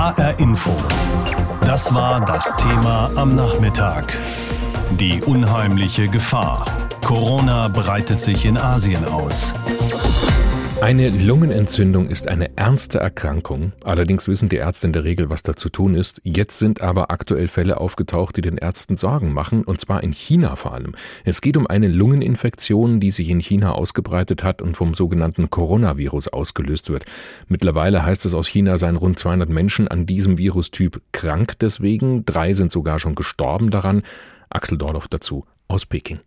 HR Info. Das war das Thema am Nachmittag. Die unheimliche Gefahr. Corona breitet sich in Asien aus. Eine Lungenentzündung ist eine ernste Erkrankung. Allerdings wissen die Ärzte in der Regel, was da zu tun ist. Jetzt sind aber aktuell Fälle aufgetaucht, die den Ärzten Sorgen machen, und zwar in China vor allem. Es geht um eine Lungeninfektion, die sich in China ausgebreitet hat und vom sogenannten Coronavirus ausgelöst wird. Mittlerweile heißt es aus China, seien rund 200 Menschen an diesem Virustyp krank deswegen. Drei sind sogar schon gestorben daran. Axel Dorloff dazu aus Peking.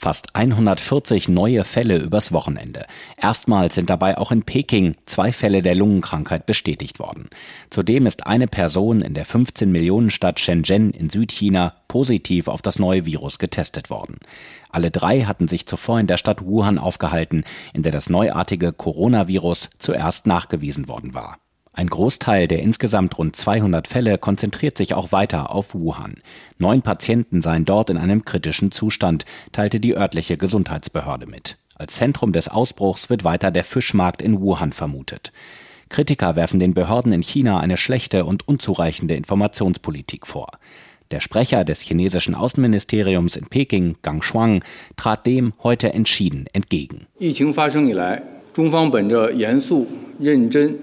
Fast 140 neue Fälle übers Wochenende. Erstmals sind dabei auch in Peking zwei Fälle der Lungenkrankheit bestätigt worden. Zudem ist eine Person in der 15 Millionen Stadt Shenzhen in Südchina positiv auf das neue Virus getestet worden. Alle drei hatten sich zuvor in der Stadt Wuhan aufgehalten, in der das neuartige Coronavirus zuerst nachgewiesen worden war. Ein Großteil der insgesamt rund 200 Fälle konzentriert sich auch weiter auf Wuhan. Neun Patienten seien dort in einem kritischen Zustand, teilte die örtliche Gesundheitsbehörde mit. Als Zentrum des Ausbruchs wird weiter der Fischmarkt in Wuhan vermutet. Kritiker werfen den Behörden in China eine schlechte und unzureichende Informationspolitik vor. Der Sprecher des chinesischen Außenministeriums in Peking, Gang Shuang, trat dem heute entschieden entgegen.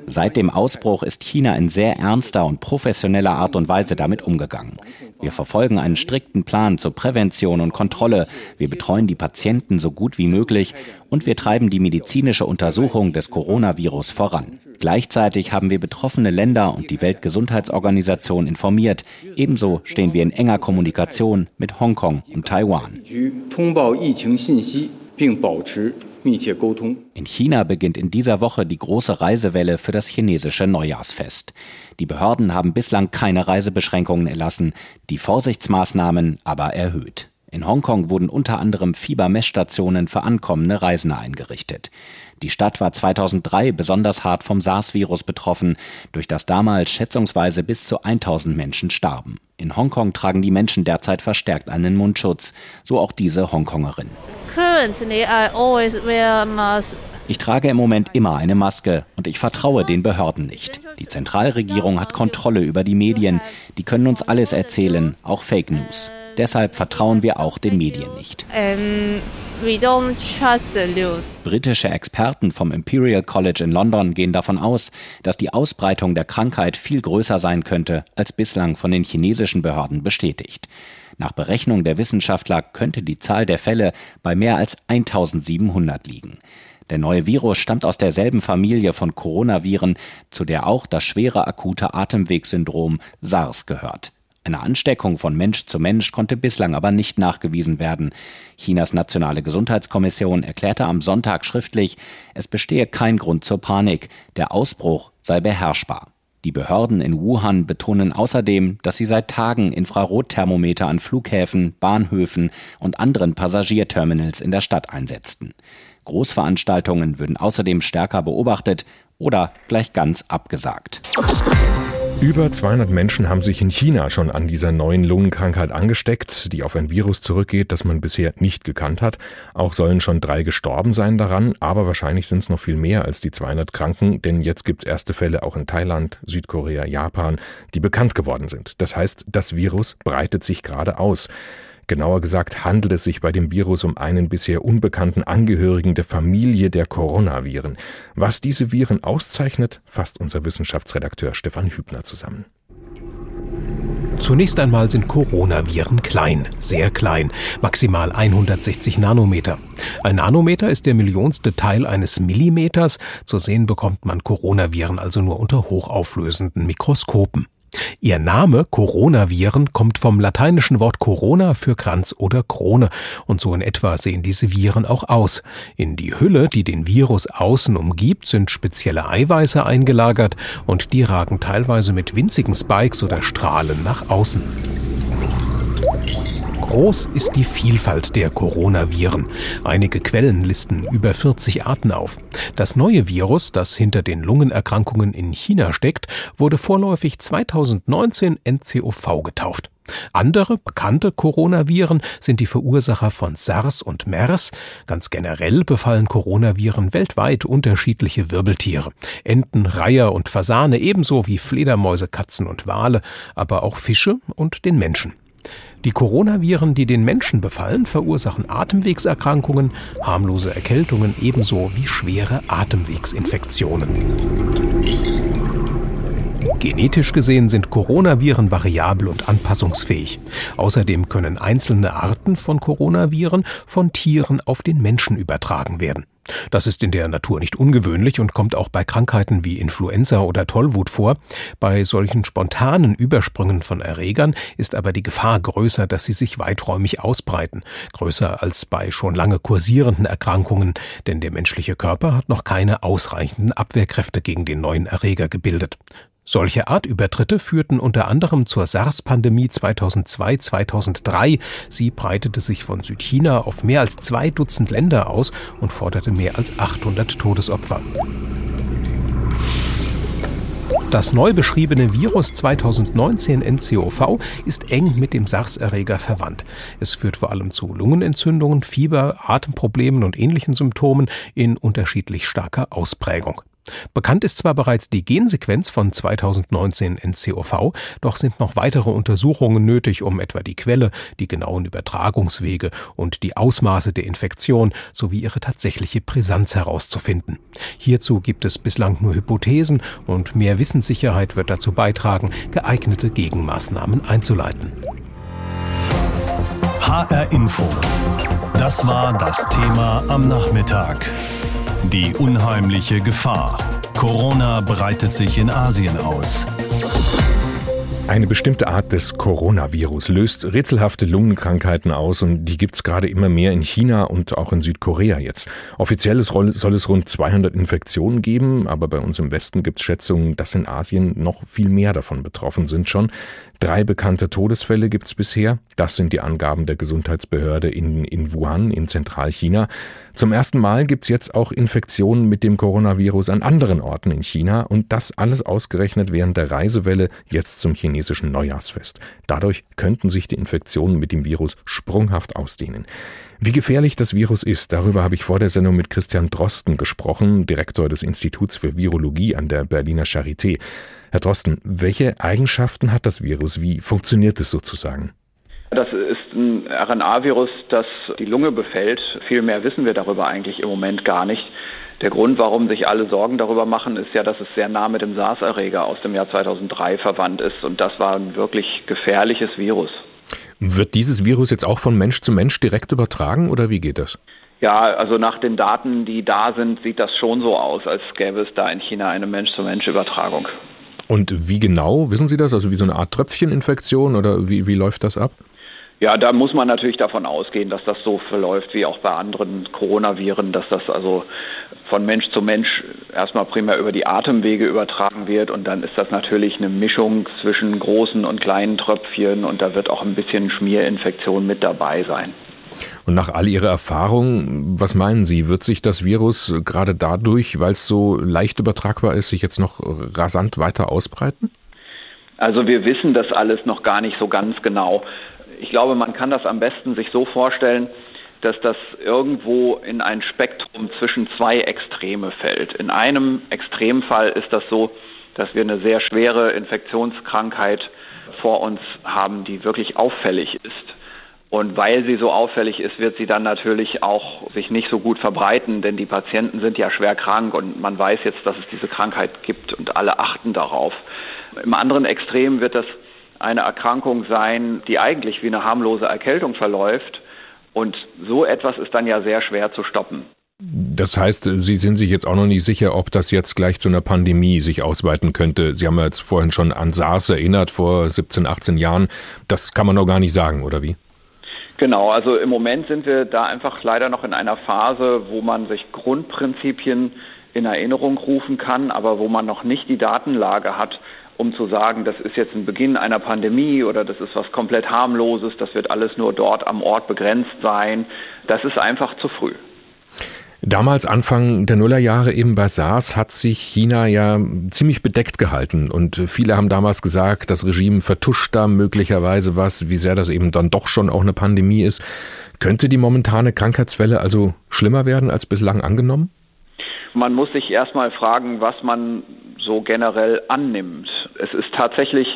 Seit dem Ausbruch ist China in sehr ernster und professioneller Art und Weise damit umgegangen. Wir verfolgen einen strikten Plan zur Prävention und Kontrolle. Wir betreuen die Patienten so gut wie möglich und wir treiben die medizinische Untersuchung des Coronavirus voran. Gleichzeitig haben wir betroffene Länder und die Weltgesundheitsorganisation informiert. Ebenso stehen wir in enger Kommunikation mit Hongkong und Taiwan. In China beginnt in dieser Woche die große Reisewelle für das chinesische Neujahrsfest. Die Behörden haben bislang keine Reisebeschränkungen erlassen, die Vorsichtsmaßnahmen aber erhöht. In Hongkong wurden unter anderem Fiebermessstationen für ankommende Reisende eingerichtet. Die Stadt war 2003 besonders hart vom SARS-Virus betroffen, durch das damals schätzungsweise bis zu 1000 Menschen starben. In Hongkong tragen die Menschen derzeit verstärkt einen Mundschutz, so auch diese Hongkongerin. Ich trage im Moment immer eine Maske und ich vertraue den Behörden nicht. Die Zentralregierung hat Kontrolle über die Medien. Die können uns alles erzählen, auch Fake News. Deshalb vertrauen wir auch den Medien nicht. Britische Experten vom Imperial College in London gehen davon aus, dass die Ausbreitung der Krankheit viel größer sein könnte, als bislang von den chinesischen Behörden bestätigt. Nach Berechnung der Wissenschaftler könnte die Zahl der Fälle bei mehr als 1700 liegen. Der neue Virus stammt aus derselben Familie von Coronaviren, zu der auch das schwere akute Atemwegssyndrom SARS gehört. Eine Ansteckung von Mensch zu Mensch konnte bislang aber nicht nachgewiesen werden. Chinas nationale Gesundheitskommission erklärte am Sonntag schriftlich, es bestehe kein Grund zur Panik, der Ausbruch sei beherrschbar. Die Behörden in Wuhan betonen außerdem, dass sie seit Tagen Infrarotthermometer an Flughäfen, Bahnhöfen und anderen Passagierterminals in der Stadt einsetzten. Großveranstaltungen würden außerdem stärker beobachtet oder gleich ganz abgesagt. Über 200 Menschen haben sich in China schon an dieser neuen Lungenkrankheit angesteckt, die auf ein Virus zurückgeht, das man bisher nicht gekannt hat. Auch sollen schon drei gestorben sein daran, aber wahrscheinlich sind es noch viel mehr als die 200 Kranken, denn jetzt gibt es erste Fälle auch in Thailand, Südkorea, Japan, die bekannt geworden sind. Das heißt, das Virus breitet sich gerade aus. Genauer gesagt handelt es sich bei dem Virus um einen bisher unbekannten Angehörigen der Familie der Coronaviren. Was diese Viren auszeichnet, fasst unser Wissenschaftsredakteur Stefan Hübner zusammen. Zunächst einmal sind Coronaviren klein, sehr klein, maximal 160 Nanometer. Ein Nanometer ist der millionste Teil eines Millimeters. Zu sehen bekommt man Coronaviren also nur unter hochauflösenden Mikroskopen. Ihr Name Coronaviren kommt vom lateinischen Wort Corona für Kranz oder Krone und so in etwa sehen diese Viren auch aus. In die Hülle, die den Virus außen umgibt, sind spezielle Eiweiße eingelagert und die ragen teilweise mit winzigen Spikes oder Strahlen nach außen. Groß ist die Vielfalt der Coronaviren. Einige Quellen listen über 40 Arten auf. Das neue Virus, das hinter den Lungenerkrankungen in China steckt, wurde vorläufig 2019 NCOV getauft. Andere bekannte Coronaviren sind die Verursacher von SARS und MERS. Ganz generell befallen Coronaviren weltweit unterschiedliche Wirbeltiere. Enten, Reiher und Fasane ebenso wie Fledermäuse, Katzen und Wale, aber auch Fische und den Menschen. Die Coronaviren, die den Menschen befallen, verursachen Atemwegserkrankungen, harmlose Erkältungen ebenso wie schwere Atemwegsinfektionen. Genetisch gesehen sind Coronaviren variabel und anpassungsfähig. Außerdem können einzelne Arten von Coronaviren von Tieren auf den Menschen übertragen werden. Das ist in der Natur nicht ungewöhnlich und kommt auch bei Krankheiten wie Influenza oder Tollwut vor. Bei solchen spontanen Übersprüngen von Erregern ist aber die Gefahr größer, dass sie sich weiträumig ausbreiten, größer als bei schon lange kursierenden Erkrankungen, denn der menschliche Körper hat noch keine ausreichenden Abwehrkräfte gegen den neuen Erreger gebildet. Solche Artübertritte führten unter anderem zur SARS-Pandemie 2002-2003. Sie breitete sich von Südchina auf mehr als zwei Dutzend Länder aus und forderte mehr als 800 Todesopfer. Das neu beschriebene Virus 2019 NCOV ist eng mit dem SARS-Erreger verwandt. Es führt vor allem zu Lungenentzündungen, Fieber, Atemproblemen und ähnlichen Symptomen in unterschiedlich starker Ausprägung. Bekannt ist zwar bereits die Gensequenz von 2019 NCOV, doch sind noch weitere Untersuchungen nötig, um etwa die Quelle, die genauen Übertragungswege und die Ausmaße der Infektion sowie ihre tatsächliche Brisanz herauszufinden. Hierzu gibt es bislang nur Hypothesen und mehr Wissenssicherheit wird dazu beitragen, geeignete Gegenmaßnahmen einzuleiten. HR Info. Das war das Thema am Nachmittag. Die unheimliche Gefahr. Corona breitet sich in Asien aus. Eine bestimmte Art des Coronavirus löst rätselhafte Lungenkrankheiten aus und die gibt's gerade immer mehr in China und auch in Südkorea jetzt. Offiziell soll es rund 200 Infektionen geben, aber bei uns im Westen gibt's Schätzungen, dass in Asien noch viel mehr davon betroffen sind schon. Drei bekannte Todesfälle gibt's bisher. Das sind die Angaben der Gesundheitsbehörde in, in Wuhan in Zentralchina. Zum ersten Mal gibt's jetzt auch Infektionen mit dem Coronavirus an anderen Orten in China und das alles ausgerechnet während der Reisewelle jetzt zum chinesischen Neujahrsfest. Dadurch könnten sich die Infektionen mit dem Virus sprunghaft ausdehnen. Wie gefährlich das Virus ist, darüber habe ich vor der Sendung mit Christian Drosten gesprochen, Direktor des Instituts für Virologie an der Berliner Charité. Herr Drosten, welche Eigenschaften hat das Virus? Wie funktioniert es sozusagen? Das ein RNA-Virus, das die Lunge befällt. Viel mehr wissen wir darüber eigentlich im Moment gar nicht. Der Grund, warum sich alle Sorgen darüber machen, ist ja, dass es sehr nah mit dem SARS-Erreger aus dem Jahr 2003 verwandt ist. Und das war ein wirklich gefährliches Virus. Wird dieses Virus jetzt auch von Mensch zu Mensch direkt übertragen oder wie geht das? Ja, also nach den Daten, die da sind, sieht das schon so aus, als gäbe es da in China eine Mensch-zu-Mensch-Übertragung. Und wie genau, wissen Sie das? Also wie so eine Art Tröpfcheninfektion oder wie, wie läuft das ab? Ja, da muss man natürlich davon ausgehen, dass das so verläuft wie auch bei anderen Coronaviren, dass das also von Mensch zu Mensch erstmal primär über die Atemwege übertragen wird und dann ist das natürlich eine Mischung zwischen großen und kleinen Tröpfchen und da wird auch ein bisschen Schmierinfektion mit dabei sein. Und nach all Ihrer Erfahrung, was meinen Sie, wird sich das Virus gerade dadurch, weil es so leicht übertragbar ist, sich jetzt noch rasant weiter ausbreiten? Also wir wissen das alles noch gar nicht so ganz genau. Ich glaube, man kann das am besten sich so vorstellen, dass das irgendwo in ein Spektrum zwischen zwei Extreme fällt. In einem Extremfall ist das so, dass wir eine sehr schwere Infektionskrankheit vor uns haben, die wirklich auffällig ist. Und weil sie so auffällig ist, wird sie dann natürlich auch sich nicht so gut verbreiten, denn die Patienten sind ja schwer krank und man weiß jetzt, dass es diese Krankheit gibt und alle achten darauf. Im anderen Extrem wird das eine Erkrankung sein, die eigentlich wie eine harmlose Erkältung verläuft. Und so etwas ist dann ja sehr schwer zu stoppen. Das heißt, Sie sind sich jetzt auch noch nicht sicher, ob das jetzt gleich zu einer Pandemie sich ausweiten könnte. Sie haben ja jetzt vorhin schon an SARS erinnert vor 17, 18 Jahren. Das kann man noch gar nicht sagen, oder wie? Genau, also im Moment sind wir da einfach leider noch in einer Phase, wo man sich Grundprinzipien in Erinnerung rufen kann, aber wo man noch nicht die Datenlage hat, um zu sagen, das ist jetzt ein Beginn einer Pandemie oder das ist was komplett harmloses, das wird alles nur dort am Ort begrenzt sein. Das ist einfach zu früh. Damals, Anfang der Nullerjahre eben bei SARS, hat sich China ja ziemlich bedeckt gehalten. Und viele haben damals gesagt, das Regime vertuscht da möglicherweise was, wie sehr das eben dann doch schon auch eine Pandemie ist. Könnte die momentane Krankheitswelle also schlimmer werden als bislang angenommen? Man muss sich erstmal fragen, was man so generell annimmt. Es ist tatsächlich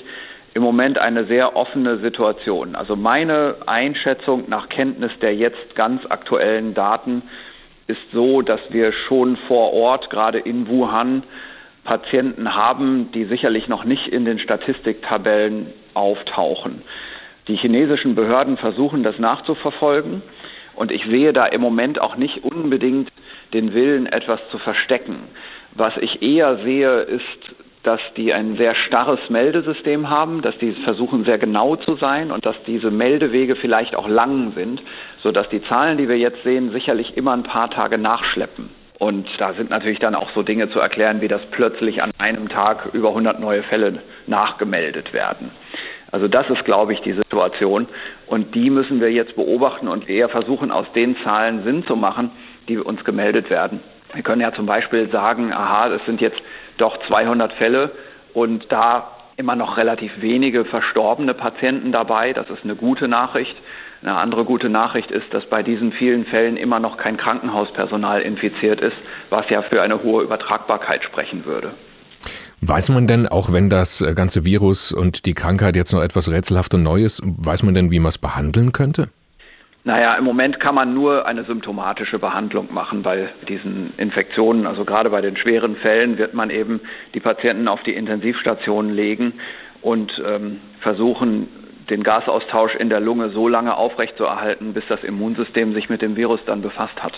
im Moment eine sehr offene Situation. Also meine Einschätzung nach Kenntnis der jetzt ganz aktuellen Daten ist so, dass wir schon vor Ort, gerade in Wuhan, Patienten haben, die sicherlich noch nicht in den Statistiktabellen auftauchen. Die chinesischen Behörden versuchen das nachzuverfolgen und ich sehe da im Moment auch nicht unbedingt den Willen, etwas zu verstecken. Was ich eher sehe, ist, dass die ein sehr starres Meldesystem haben, dass die versuchen sehr genau zu sein und dass diese Meldewege vielleicht auch lang sind, sodass die Zahlen, die wir jetzt sehen, sicherlich immer ein paar Tage nachschleppen. Und da sind natürlich dann auch so Dinge zu erklären, wie dass plötzlich an einem Tag über 100 neue Fälle nachgemeldet werden. Also das ist, glaube ich, die Situation. Und die müssen wir jetzt beobachten und eher versuchen, aus den Zahlen Sinn zu machen, die uns gemeldet werden. Wir können ja zum Beispiel sagen, aha, es sind jetzt doch 200 Fälle und da immer noch relativ wenige verstorbene Patienten dabei. Das ist eine gute Nachricht. Eine andere gute Nachricht ist, dass bei diesen vielen Fällen immer noch kein Krankenhauspersonal infiziert ist, was ja für eine hohe Übertragbarkeit sprechen würde. Weiß man denn, auch wenn das ganze Virus und die Krankheit jetzt noch etwas rätselhaft und neu ist, weiß man denn, wie man es behandeln könnte? Naja, im Moment kann man nur eine symptomatische Behandlung machen bei diesen Infektionen. Also gerade bei den schweren Fällen wird man eben die Patienten auf die Intensivstationen legen und ähm, versuchen, den Gasaustausch in der Lunge so lange aufrechtzuerhalten, bis das Immunsystem sich mit dem Virus dann befasst hat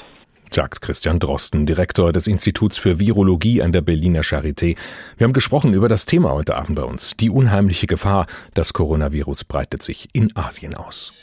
sagt Christian Drosten, Direktor des Instituts für Virologie an der Berliner Charité. Wir haben gesprochen über das Thema heute Abend bei uns. Die unheimliche Gefahr, das Coronavirus breitet sich in Asien aus.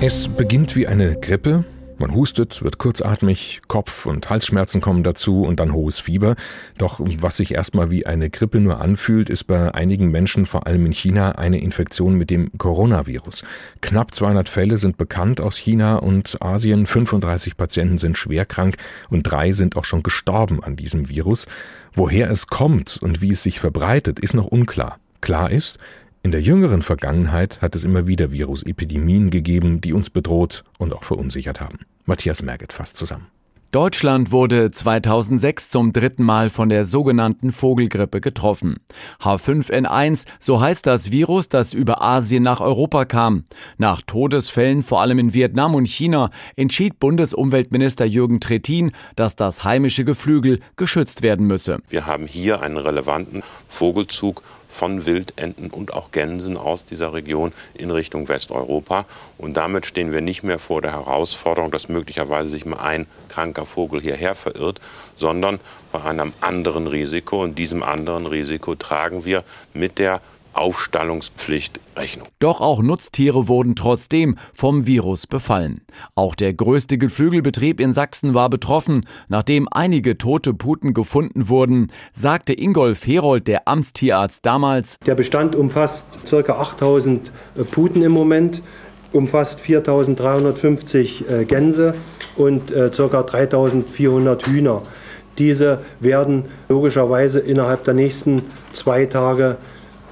Es beginnt wie eine Grippe, man hustet, wird kurzatmig, Kopf- und Halsschmerzen kommen dazu und dann hohes Fieber. Doch was sich erstmal wie eine Grippe nur anfühlt, ist bei einigen Menschen, vor allem in China, eine Infektion mit dem Coronavirus. Knapp 200 Fälle sind bekannt aus China und Asien. 35 Patienten sind schwerkrank und drei sind auch schon gestorben an diesem Virus. Woher es kommt und wie es sich verbreitet, ist noch unklar. Klar ist, in der jüngeren Vergangenheit hat es immer wieder Virusepidemien gegeben, die uns bedroht und auch verunsichert haben. Matthias Merget fasst zusammen. Deutschland wurde 2006 zum dritten Mal von der sogenannten Vogelgrippe getroffen. H5N1, so heißt das Virus, das über Asien nach Europa kam. Nach Todesfällen vor allem in Vietnam und China entschied Bundesumweltminister Jürgen Trittin, dass das heimische Geflügel geschützt werden müsse. Wir haben hier einen relevanten Vogelzug von Wildenten und auch Gänsen aus dieser Region in Richtung Westeuropa. Und damit stehen wir nicht mehr vor der Herausforderung, dass möglicherweise sich mal ein kranker Vogel hierher verirrt, sondern bei einem anderen Risiko. Und diesem anderen Risiko tragen wir mit der Aufstallungspflicht Rechnung. Doch auch Nutztiere wurden trotzdem vom Virus befallen. Auch der größte Geflügelbetrieb in Sachsen war betroffen. Nachdem einige tote Puten gefunden wurden, sagte Ingolf Herold, der Amtstierarzt damals, der Bestand umfasst ca. 8000 äh, Puten im Moment, umfasst 4350 äh, Gänse und äh, ca. 3400 Hühner. Diese werden logischerweise innerhalb der nächsten zwei Tage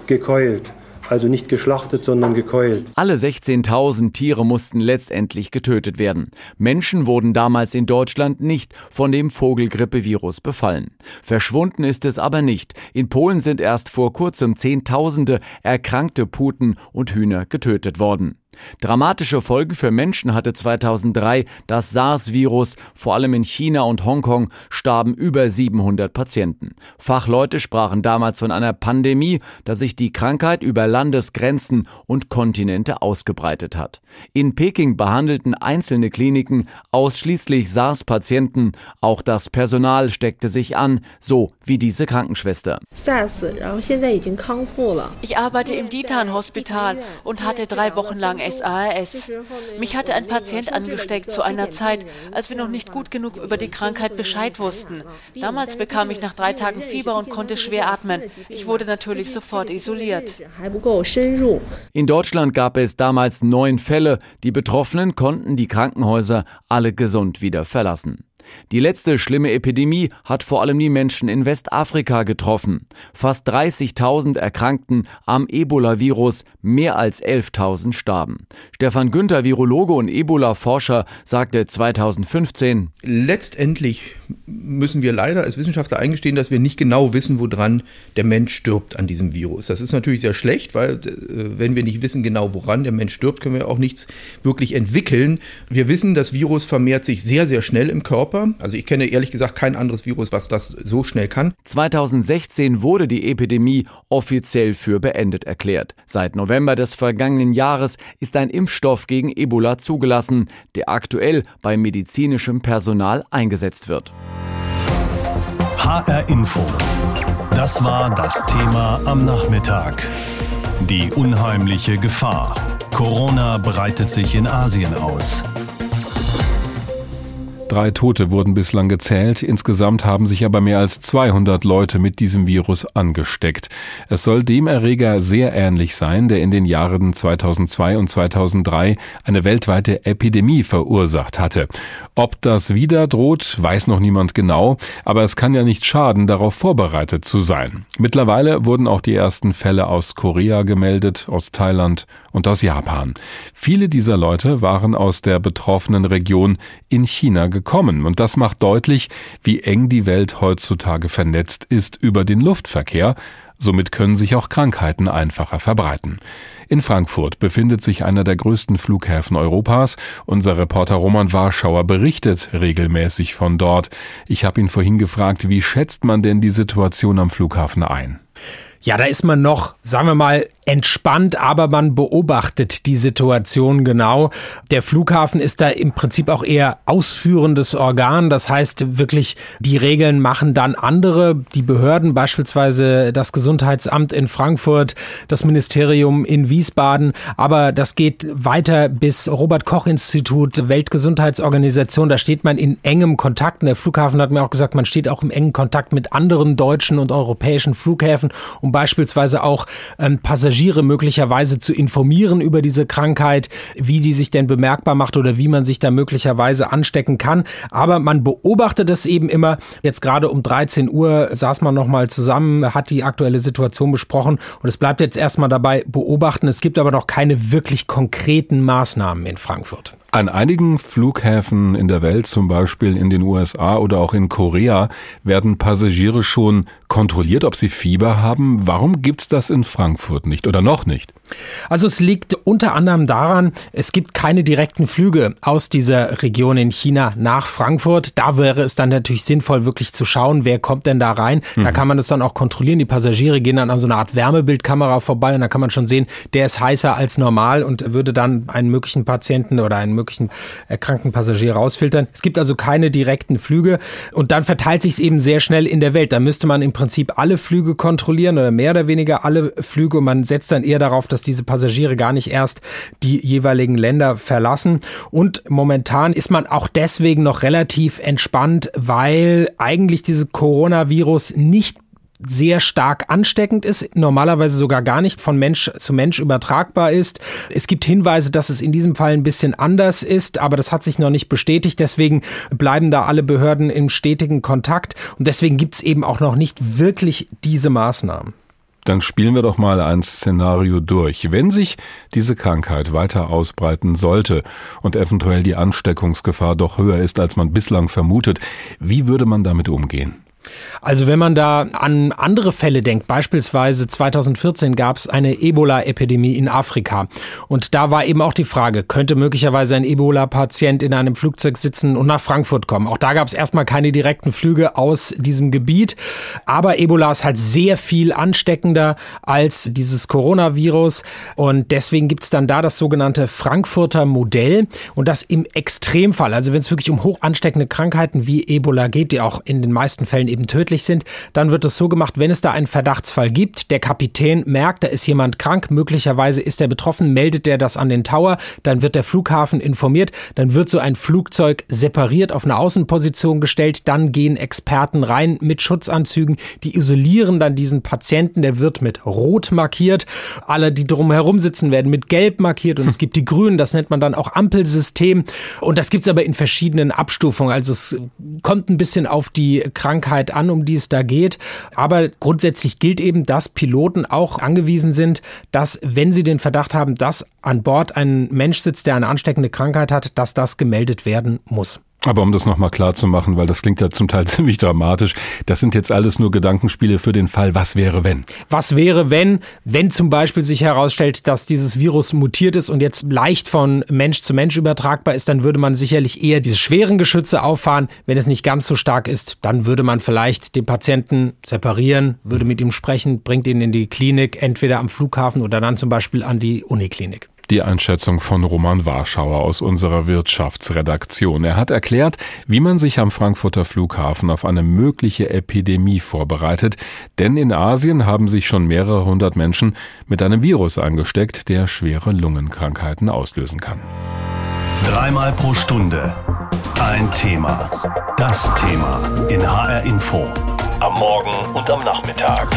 gekeult. Also nicht geschlachtet, sondern gekeult. Alle 16.000 Tiere mussten letztendlich getötet werden. Menschen wurden damals in Deutschland nicht von dem Vogelgrippevirus befallen. Verschwunden ist es aber nicht. In Polen sind erst vor kurzem Zehntausende erkrankte Puten und Hühner getötet worden. Dramatische Folgen für Menschen hatte 2003 das SARS-Virus. Vor allem in China und Hongkong starben über 700 Patienten. Fachleute sprachen damals von einer Pandemie, da sich die Krankheit über Landesgrenzen und Kontinente ausgebreitet hat. In Peking behandelten einzelne Kliniken ausschließlich SARS-Patienten. Auch das Personal steckte sich an, so wie diese Krankenschwester. Ich arbeite im Ditan-Hospital und hatte drei Wochen lang SARS. Mich hatte ein Patient angesteckt zu einer Zeit, als wir noch nicht gut genug über die Krankheit Bescheid wussten. Damals bekam ich nach drei Tagen Fieber und konnte schwer atmen. Ich wurde natürlich sofort isoliert. In Deutschland gab es damals neun Fälle. Die Betroffenen konnten die Krankenhäuser alle gesund wieder verlassen. Die letzte schlimme Epidemie hat vor allem die Menschen in Westafrika getroffen. Fast 30.000 erkrankten am Ebola-Virus, mehr als 11.000 starben. Stefan Günther, Virologe und Ebola-Forscher, sagte 2015, Letztendlich müssen wir leider als Wissenschaftler eingestehen, dass wir nicht genau wissen, woran der Mensch stirbt an diesem Virus. Das ist natürlich sehr schlecht, weil äh, wenn wir nicht wissen genau, woran der Mensch stirbt, können wir auch nichts wirklich entwickeln. Wir wissen, das Virus vermehrt sich sehr, sehr schnell im Körper. Also ich kenne ehrlich gesagt kein anderes Virus, was das so schnell kann. 2016 wurde die Epidemie offiziell für beendet erklärt. Seit November des vergangenen Jahres ist ein Impfstoff gegen Ebola zugelassen, der aktuell bei medizinischem Personal eingesetzt wird. HR Info. Das war das Thema am Nachmittag. Die unheimliche Gefahr. Corona breitet sich in Asien aus. Drei Tote wurden bislang gezählt. Insgesamt haben sich aber mehr als 200 Leute mit diesem Virus angesteckt. Es soll dem Erreger sehr ähnlich sein, der in den Jahren 2002 und 2003 eine weltweite Epidemie verursacht hatte. Ob das wieder droht, weiß noch niemand genau, aber es kann ja nicht schaden, darauf vorbereitet zu sein. Mittlerweile wurden auch die ersten Fälle aus Korea gemeldet, aus Thailand und aus Japan. Viele dieser Leute waren aus der betroffenen Region in China gekommen und das macht deutlich, wie eng die Welt heutzutage vernetzt ist über den Luftverkehr, Somit können sich auch Krankheiten einfacher verbreiten. In Frankfurt befindet sich einer der größten Flughäfen Europas. Unser Reporter Roman Warschauer berichtet regelmäßig von dort. Ich habe ihn vorhin gefragt, wie schätzt man denn die Situation am Flughafen ein? Ja, da ist man noch, sagen wir mal, entspannt, aber man beobachtet die Situation genau. Der Flughafen ist da im Prinzip auch eher ausführendes Organ. Das heißt wirklich, die Regeln machen dann andere, die Behörden, beispielsweise das Gesundheitsamt in Frankfurt, das Ministerium in Wiesbaden. Aber das geht weiter bis Robert Koch Institut, Weltgesundheitsorganisation. Da steht man in engem Kontakt. Und der Flughafen hat mir auch gesagt, man steht auch im engen Kontakt mit anderen deutschen und europäischen Flughäfen, um beispielsweise auch ähm, Passagiere Passagiere möglicherweise zu informieren über diese Krankheit, wie die sich denn bemerkbar macht oder wie man sich da möglicherweise anstecken kann. Aber man beobachtet es eben immer. Jetzt gerade um 13 Uhr saß man nochmal zusammen, hat die aktuelle Situation besprochen und es bleibt jetzt erstmal dabei beobachten. Es gibt aber noch keine wirklich konkreten Maßnahmen in Frankfurt. An einigen Flughäfen in der Welt, zum Beispiel in den USA oder auch in Korea, werden Passagiere schon kontrolliert, ob sie Fieber haben. Warum gibt's das in Frankfurt nicht oder noch nicht? Also es liegt unter anderem daran, es gibt keine direkten Flüge aus dieser Region in China nach Frankfurt. Da wäre es dann natürlich sinnvoll, wirklich zu schauen, wer kommt denn da rein. Mhm. Da kann man das dann auch kontrollieren. Die Passagiere gehen dann an so eine Art Wärmebildkamera vorbei und da kann man schon sehen, der ist heißer als normal und würde dann einen möglichen Patienten oder einen möglichen erkrankten Passagier rausfiltern. Es gibt also keine direkten Flüge und dann verteilt sich es eben sehr schnell in der Welt. Da müsste man im Prinzip alle Flüge kontrollieren oder mehr oder weniger alle Flüge und man setzt dann eher darauf, dass diese Passagiere gar nicht erst die jeweiligen Länder verlassen. Und momentan ist man auch deswegen noch relativ entspannt, weil eigentlich dieses Coronavirus nicht sehr stark ansteckend ist, normalerweise sogar gar nicht von Mensch zu Mensch übertragbar ist. Es gibt Hinweise, dass es in diesem Fall ein bisschen anders ist, aber das hat sich noch nicht bestätigt. Deswegen bleiben da alle Behörden im stetigen Kontakt und deswegen gibt es eben auch noch nicht wirklich diese Maßnahmen. Dann spielen wir doch mal ein Szenario durch. Wenn sich diese Krankheit weiter ausbreiten sollte und eventuell die Ansteckungsgefahr doch höher ist, als man bislang vermutet, wie würde man damit umgehen? Also wenn man da an andere Fälle denkt, beispielsweise 2014 gab es eine Ebola-Epidemie in Afrika. Und da war eben auch die Frage, könnte möglicherweise ein Ebola-Patient in einem Flugzeug sitzen und nach Frankfurt kommen? Auch da gab es erstmal keine direkten Flüge aus diesem Gebiet. Aber Ebola ist halt sehr viel ansteckender als dieses Coronavirus. Und deswegen gibt es dann da das sogenannte Frankfurter Modell. Und das im Extremfall, also wenn es wirklich um hoch ansteckende Krankheiten wie Ebola geht, die auch in den meisten Fällen eben tödlich sind, dann wird es so gemacht, wenn es da einen Verdachtsfall gibt, der Kapitän merkt, da ist jemand krank, möglicherweise ist er betroffen, meldet der das an den Tower, dann wird der Flughafen informiert, dann wird so ein Flugzeug separiert auf eine Außenposition gestellt, dann gehen Experten rein mit Schutzanzügen, die isolieren dann diesen Patienten, der wird mit Rot markiert, alle, die drumherum sitzen, werden mit Gelb markiert und es gibt die Grünen, das nennt man dann auch Ampelsystem. Und das gibt es aber in verschiedenen Abstufungen, also es kommt ein bisschen auf die Krankheit an, um die es da geht, aber grundsätzlich gilt eben, dass Piloten auch angewiesen sind, dass wenn sie den Verdacht haben, dass an Bord ein Mensch sitzt, der eine ansteckende Krankheit hat, dass das gemeldet werden muss. Aber um das nochmal klar zu machen, weil das klingt ja zum Teil ziemlich dramatisch, das sind jetzt alles nur Gedankenspiele für den Fall, was wäre wenn? Was wäre wenn, wenn zum Beispiel sich herausstellt, dass dieses Virus mutiert ist und jetzt leicht von Mensch zu Mensch übertragbar ist, dann würde man sicherlich eher diese schweren Geschütze auffahren. Wenn es nicht ganz so stark ist, dann würde man vielleicht den Patienten separieren, würde mit ihm sprechen, bringt ihn in die Klinik, entweder am Flughafen oder dann zum Beispiel an die Uniklinik. Die Einschätzung von Roman Warschauer aus unserer Wirtschaftsredaktion. Er hat erklärt, wie man sich am Frankfurter Flughafen auf eine mögliche Epidemie vorbereitet, denn in Asien haben sich schon mehrere hundert Menschen mit einem Virus angesteckt, der schwere Lungenkrankheiten auslösen kann. Dreimal pro Stunde ein Thema. Das Thema in HR Info. Am Morgen und am Nachmittag.